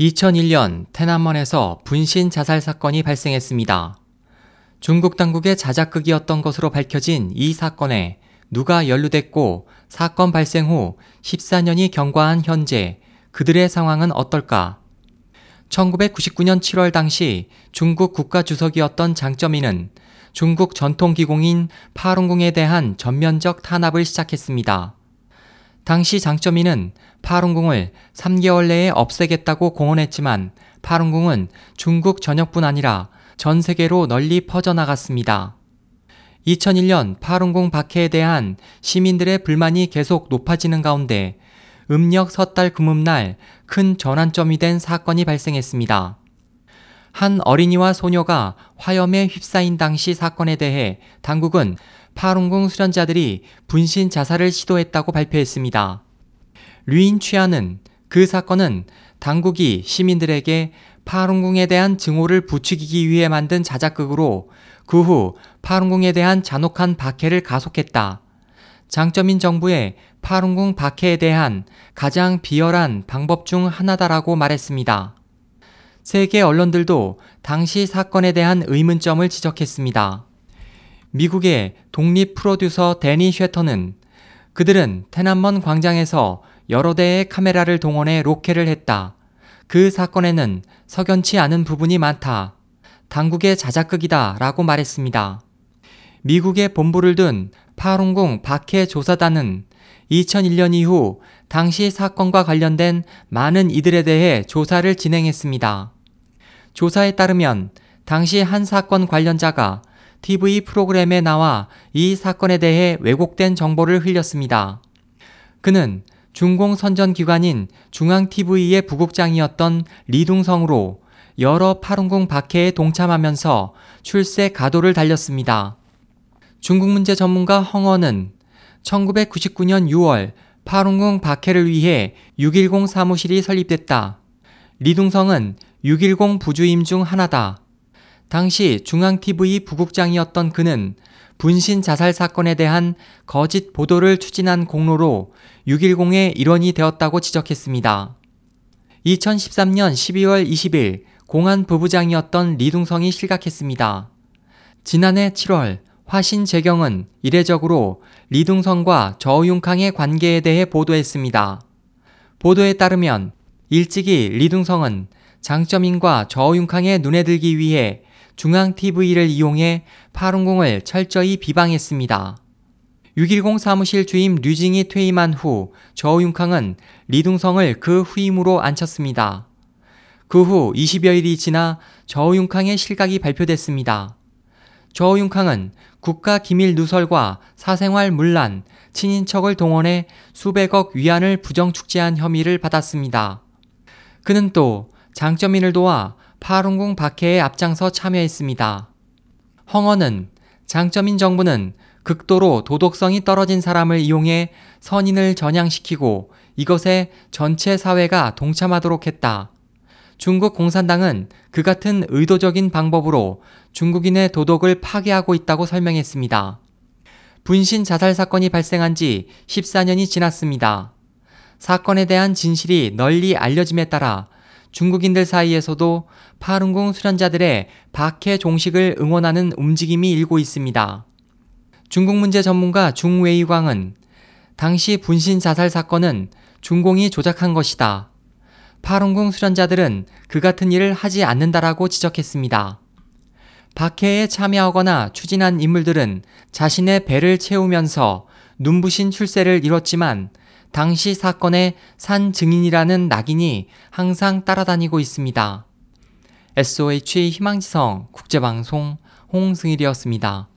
2001년 테난먼에서 분신 자살 사건이 발생했습니다. 중국 당국의 자작극이었던 것으로 밝혀진 이 사건에 누가 연루됐고 사건 발생 후 14년이 경과한 현재 그들의 상황은 어떨까? 1999년 7월 당시 중국 국가주석이었던 장점이는 중국 전통기공인 파룬궁에 대한 전면적 탄압을 시작했습니다. 당시 장점이는 파룬궁을 3개월 내에 없애겠다고 공언했지만 파룬궁은 중국 전역뿐 아니라 전 세계로 널리 퍼져나갔습니다. 2001년 파룬궁 박해에 대한 시민들의 불만이 계속 높아지는 가운데 음력 섣달 금음날 큰 전환점이 된 사건이 발생했습니다. 한 어린이와 소녀가 화염에 휩싸인 당시 사건에 대해 당국은 파룬궁 수련자들이 분신 자살을 시도했다고 발표했습니다. 류인 취하는 그 사건은 당국이 시민들에게 파룬궁에 대한 증오를 부추기기 위해 만든 자작극으로 그 후 파룬궁에 대한 잔혹한 박해를 가속했다. 장점인 정부의 파룬궁 박해에 대한 가장 비열한 방법 중 하나다라고 말했습니다. 세계 언론들도 당시 사건에 대한 의문점을 지적했습니다. 미국의 독립 프로듀서 데니 쉐터는 그들은 테난먼 광장에서 여러 대의 카메라를 동원해 로켓을 했다. 그 사건에는 석연치 않은 부분이 많다. 당국의 자작극이다 라고 말했습니다. 미국의 본부를 둔 파룬궁 박해 조사단은 2001년 이후 당시 사건과 관련된 많은 이들에 대해 조사를 진행했습니다. 조사에 따르면 당시 한 사건 관련자가 TV 프로그램에 나와 이 사건에 대해 왜곡된 정보를 흘렸습니다. 그는 중공 선전기관인 중앙TV의 부국장이었던 리둥성으로 여러 파룬궁 박해에 동참하면서 출세 가도를 달렸습니다. 중국 문제 전문가 헝어는 1999년 6월 파룬궁 박해를 위해 610 사무실이 설립됐다. 리둥성은 610 부주임 중 하나다. 당시 중앙TV 부국장이었던 그는 분신 자살 사건에 대한 거짓 보도를 추진한 공로로 610의 일원이 되었다고 지적했습니다. 2013년 12월 20일 공안 부부장이었던 리둥성이 실각했습니다. 지난해 7월 화신 재경은 이례적으로 리둥성과 저우융캉의 관계에 대해 보도했습니다. 보도에 따르면 일찍이 리둥성은 장점인과 저우융캉의 눈에 들기 위해 중앙TV를 이용해 파룬궁을 철저히 비방했습니다. 610 사무실 주임 류징이 퇴임한 후 저우융캉은 리둥성을 그 후임으로 앉혔습니다. 그 후 20여일이 지나 저우융캉의 실각이 발표됐습니다. 저우융캉은 국가 기밀 누설과 사생활 문란, 친인척을 동원해 수백억 위안을 부정 축제한 혐의를 받았습니다. 그는 또 장점인을 도와 파룬궁 박해에 앞장서 참여했습니다. 헝어는 장점인 정부는 극도로 도덕성이 떨어진 사람을 이용해 선인을 전향시키고 이것에 전체 사회가 동참하도록 했다. 중국 공산당은 그 같은 의도적인 방법으로 중국인의 도덕을 파괴하고 있다고 설명했습니다. 분신 자살 사건이 발생한 지 14년이 지났습니다. 사건에 대한 진실이 널리 알려짐에 따라 중국인들 사이에서도 파룬궁 수련자들의 박해 종식을 응원하는 움직임이 일고 있습니다. 중국 문제 전문가 중웨이광은 당시 분신 자살 사건은 중공이 조작한 것이다. 파룬궁 수련자들은 그 같은 일을 하지 않는다라고 지적했습니다. 박해에 참여하거나 추진한 인물들은 자신의 배를 채우면서 눈부신 출세를 이뤘지만 당시 사건의 산 증인이라는 낙인이 항상 따라다니고 있습니다. SOH 희망지성 국제방송 홍승일이었습니다.